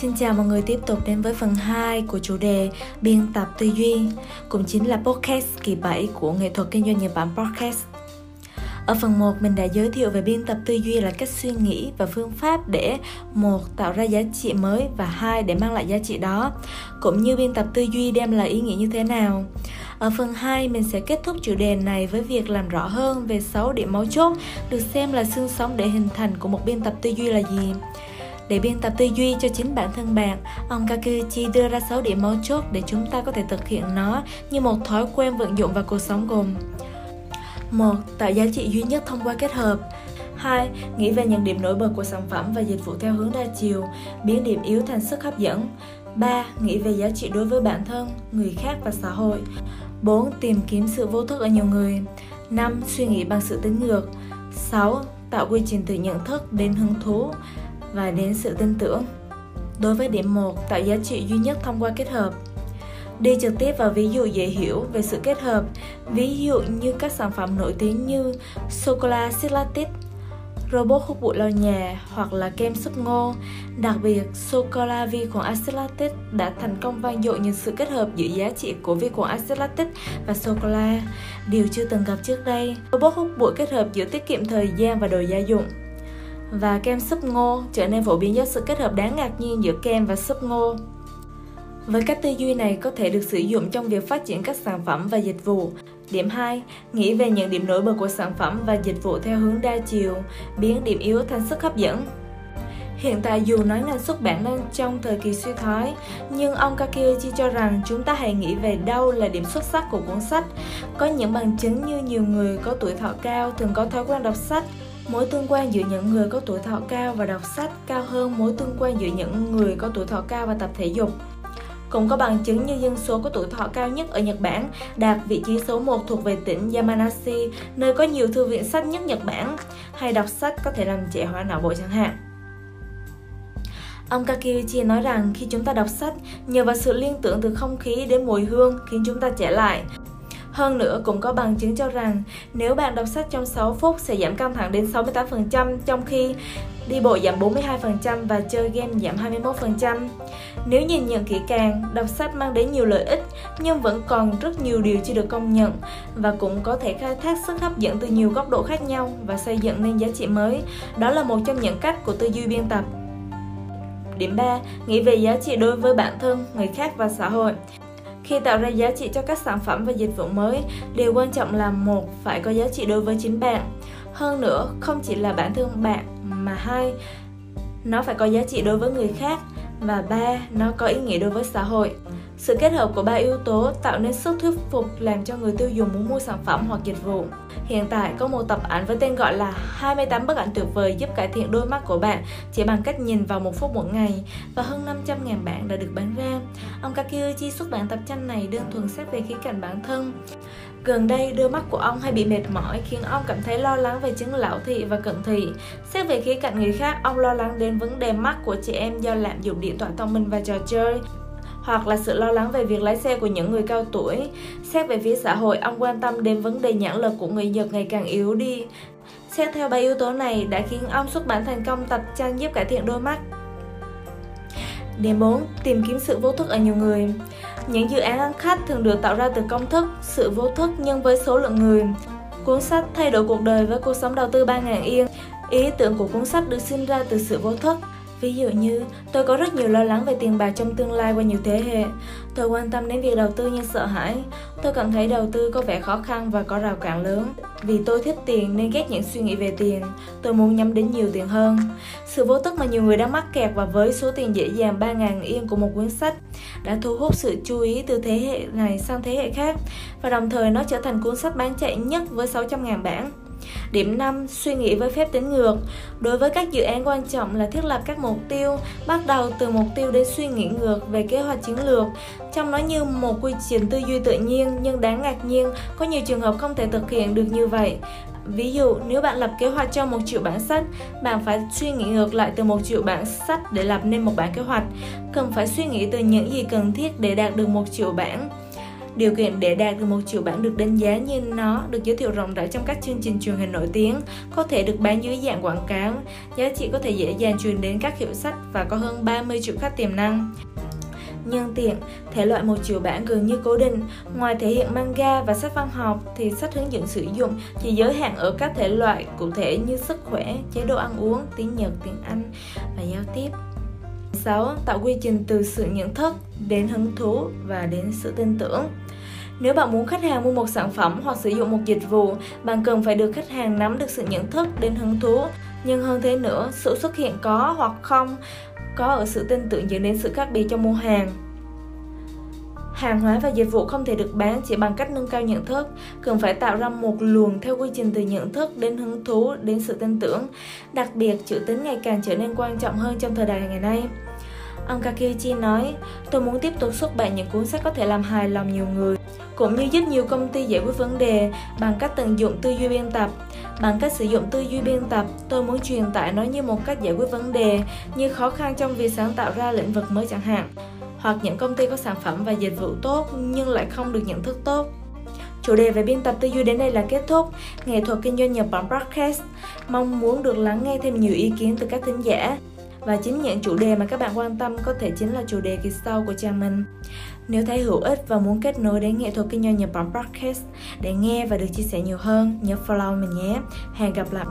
Xin chào mọi người tiếp tục đến với phần 2 của chủ đề biên tập tư duy, cũng chính là podcast kỳ 7 của nghệ thuật kinh doanh Nhật Bản podcast. Ở phần 1 mình đã giới thiệu về biên tập tư duy là cách suy nghĩ và phương pháp để một tạo ra giá trị mới và hai để mang lại giá trị đó, cũng như biên tập tư duy đem lại ý nghĩa như thế nào. Ở phần 2 mình sẽ kết thúc chủ đề này với việc làm rõ hơn về 6 điểm mấu chốt được xem là xương sống để hình thành của một biên tập tư duy là gì. Để biên tập tư duy cho chính bản thân bạn, ông Kakuchi đưa ra 6 điểm mấu chốt để chúng ta có thể thực hiện nó như một thói quen vận dụng vào cuộc sống gồm 1. Tạo giá trị duy nhất thông qua kết hợp 2. Nghĩ về những điểm nổi bật của sản phẩm và dịch vụ theo hướng đa chiều, biến điểm yếu thành sức hấp dẫn. 3. Nghĩ về giá trị đối với bản thân, người khác và xã hội. 4. Tìm kiếm sự vô thức ở nhiều người. 5. Suy nghĩ bằng sự tính ngược. 6. Tạo quy trình từ nhận thức đến hứng thú và đến sự tin tưởng. Đối với điểm 1, tạo giá trị duy nhất thông qua kết hợp. Đi trực tiếp vào ví dụ dễ hiểu về sự kết hợp, ví dụ như các sản phẩm nổi tiếng như sô-cô-la Silatit, robot hút bụi lau nhà hoặc là kem súp ngô. Đặc biệt, sô-cô-la vi khuẩn axit lactic đã thành công vang dội nhờ sự kết hợp giữa giá trị của vi khuẩn axit lactic và sô-cô-la, điều chưa từng gặp trước đây. Robot hút bụi kết hợp giữa tiết kiệm thời gian và đồ gia dụng và kem súp ngô trở nên phổ biến do sự kết hợp đáng ngạc nhiên giữa kem và súp ngô. Với cách tư duy này có thể được sử dụng trong việc phát triển các sản phẩm và dịch vụ. Điểm 2. Nghĩ về những điểm nổi bật của sản phẩm và dịch vụ theo hướng đa chiều, biến điểm yếu thành sức hấp dẫn. Hiện tại dù nói ngành xuất bản đang trong thời kỳ suy thoái, nhưng ông Kakiyoshi cho rằng chúng ta hãy nghĩ về đâu là điểm xuất sắc của cuốn sách. Có những bằng chứng như nhiều người có tuổi thọ cao thường có thói quen đọc sách, mối tương quan giữa những người có tuổi thọ cao và đọc sách cao hơn mối tương quan giữa những người có tuổi thọ cao và tập thể dục. Cũng có bằng chứng như dân số có tuổi thọ cao nhất ở Nhật Bản đạt vị trí số 1 thuộc về tỉnh Yamanashi, nơi có nhiều thư viện sách nhất Nhật Bản. Hay đọc sách có thể làm trẻ hóa não bộ chẳng hạn. Ông Kakiuchi nói rằng khi chúng ta đọc sách, nhờ vào sự liên tưởng từ không khí đến mùi hương khiến chúng ta trẻ lại. Hơn nữa cũng có bằng chứng cho rằng nếu bạn đọc sách trong 6 phút sẽ giảm căng thẳng đến 68% trong khi đi bộ giảm 42% và chơi game giảm 21%. Nếu nhìn nhận kỹ càng, đọc sách mang đến nhiều lợi ích nhưng vẫn còn rất nhiều điều chưa được công nhận và cũng có thể khai thác sức hấp dẫn từ nhiều góc độ khác nhau và xây dựng nên giá trị mới. Đó là một trong những cách của tư duy biên tập. Điểm 3. Nghĩ về giá trị đối với bản thân, người khác và xã hội. Khi tạo ra giá trị cho các sản phẩm và dịch vụ mới, điều quan trọng là một phải có giá trị đối với chính bạn. Hơn nữa, không chỉ là bản thân bạn mà hai nó phải có giá trị đối với người khác và ba nó có ý nghĩa đối với xã hội. Sự kết hợp của ba yếu tố tạo nên sức thuyết phục làm cho người tiêu dùng muốn mua sản phẩm hoặc dịch vụ. Hiện tại có một tập ảnh với tên gọi là 28 bức ảnh tuyệt vời giúp cải thiện đôi mắt của bạn chỉ bằng cách nhìn vào một phút mỗi ngày và hơn 500.000 bản đã được bán ra. Ông Kakiuchi xuất bản tập tranh này đơn thuần xét về khía cạnh bản thân. Gần đây, đôi mắt của ông hay bị mệt mỏi khiến ông cảm thấy lo lắng về chứng lão thị và cận thị. Xét về khía cạnh người khác, ông lo lắng đến vấn đề mắt của trẻ em do lạm dụng điện thoại thông minh và trò chơi hoặc là sự lo lắng về việc lái xe của những người cao tuổi. Xét về phía xã hội, ông quan tâm đến vấn đề nhãn lực của người Nhật ngày càng yếu đi. Xét theo ba yếu tố này đã khiến ông xuất bản thành công tập tranh giúp cải thiện đôi mắt. Điểm 4. Tìm kiếm sự vô thức ở nhiều người Những dự án ăn khách thường được tạo ra từ công thức, sự vô thức nhân với số lượng người. Cuốn sách Thay đổi cuộc đời với cuộc sống đầu tư 3.000 yên Ý tưởng của cuốn sách được sinh ra từ sự vô thức Ví dụ như, tôi có rất nhiều lo lắng về tiền bạc trong tương lai qua nhiều thế hệ. Tôi quan tâm đến việc đầu tư nhưng sợ hãi. Tôi cảm thấy đầu tư có vẻ khó khăn và có rào cản lớn. Vì tôi thích tiền nên ghét những suy nghĩ về tiền. Tôi muốn nhắm đến nhiều tiền hơn. Sự vô thức mà nhiều người đang mắc kẹt và với số tiền dễ dàng 3.000 yên của một cuốn sách đã thu hút sự chú ý từ thế hệ này sang thế hệ khác và đồng thời nó trở thành cuốn sách bán chạy nhất với 600.000 bản. Điểm 5. Suy nghĩ với phép tính ngược Đối với các dự án quan trọng là thiết lập các mục tiêu, bắt đầu từ mục tiêu đến suy nghĩ ngược về kế hoạch chiến lược. Trong nó như một quy trình tư duy tự nhiên nhưng đáng ngạc nhiên, có nhiều trường hợp không thể thực hiện được như vậy. Ví dụ, nếu bạn lập kế hoạch cho một triệu bản sách, bạn phải suy nghĩ ngược lại từ một triệu bản sách để lập nên một bản kế hoạch. Cần phải suy nghĩ từ những gì cần thiết để đạt được một triệu bản Điều kiện để đạt được một triệu bản được đánh giá như nó được giới thiệu rộng rãi trong các chương trình truyền hình nổi tiếng, có thể được bán dưới dạng quảng cáo, giá trị có thể dễ dàng truyền đến các hiệu sách và có hơn 30 triệu khách tiềm năng nhân tiện, thể loại một chiều bản gần như cố định. Ngoài thể hiện manga và sách văn học thì sách hướng dẫn sử dụng chỉ giới hạn ở các thể loại cụ thể như sức khỏe, chế độ ăn uống, tiếng Nhật, tiếng Anh và giao tiếp. 6. Tạo quy trình từ sự nhận thức đến hứng thú và đến sự tin tưởng. Nếu bạn muốn khách hàng mua một sản phẩm hoặc sử dụng một dịch vụ, bạn cần phải được khách hàng nắm được sự nhận thức đến hứng thú. Nhưng hơn thế nữa, sự xuất hiện có hoặc không có ở sự tin tưởng dẫn đến sự khác biệt trong mua hàng. Hàng hóa và dịch vụ không thể được bán chỉ bằng cách nâng cao nhận thức, cần phải tạo ra một luồng theo quy trình từ nhận thức đến hứng thú đến sự tin tưởng. Đặc biệt, chữ tín ngày càng trở nên quan trọng hơn trong thời đại ngày nay. Ông Kakiuchi nói, tôi muốn tiếp tục xuất bản những cuốn sách có thể làm hài lòng nhiều người, cũng như giúp nhiều công ty giải quyết vấn đề bằng cách tận dụng tư duy biên tập. Bằng cách sử dụng tư duy biên tập, tôi muốn truyền tải nó như một cách giải quyết vấn đề, như khó khăn trong việc sáng tạo ra lĩnh vực mới chẳng hạn hoặc những công ty có sản phẩm và dịch vụ tốt nhưng lại không được nhận thức tốt. Chủ đề về biên tập tư duy đến đây là kết thúc. Nghệ thuật kinh doanh Nhật Bản Podcast mong muốn được lắng nghe thêm nhiều ý kiến từ các thính giả. Và chính những chủ đề mà các bạn quan tâm có thể chính là chủ đề kỳ sau của trang mình. Nếu thấy hữu ích và muốn kết nối đến nghệ thuật kinh doanh Nhật Bản Podcast để nghe và được chia sẻ nhiều hơn, nhớ follow mình nhé. Hẹn gặp lại!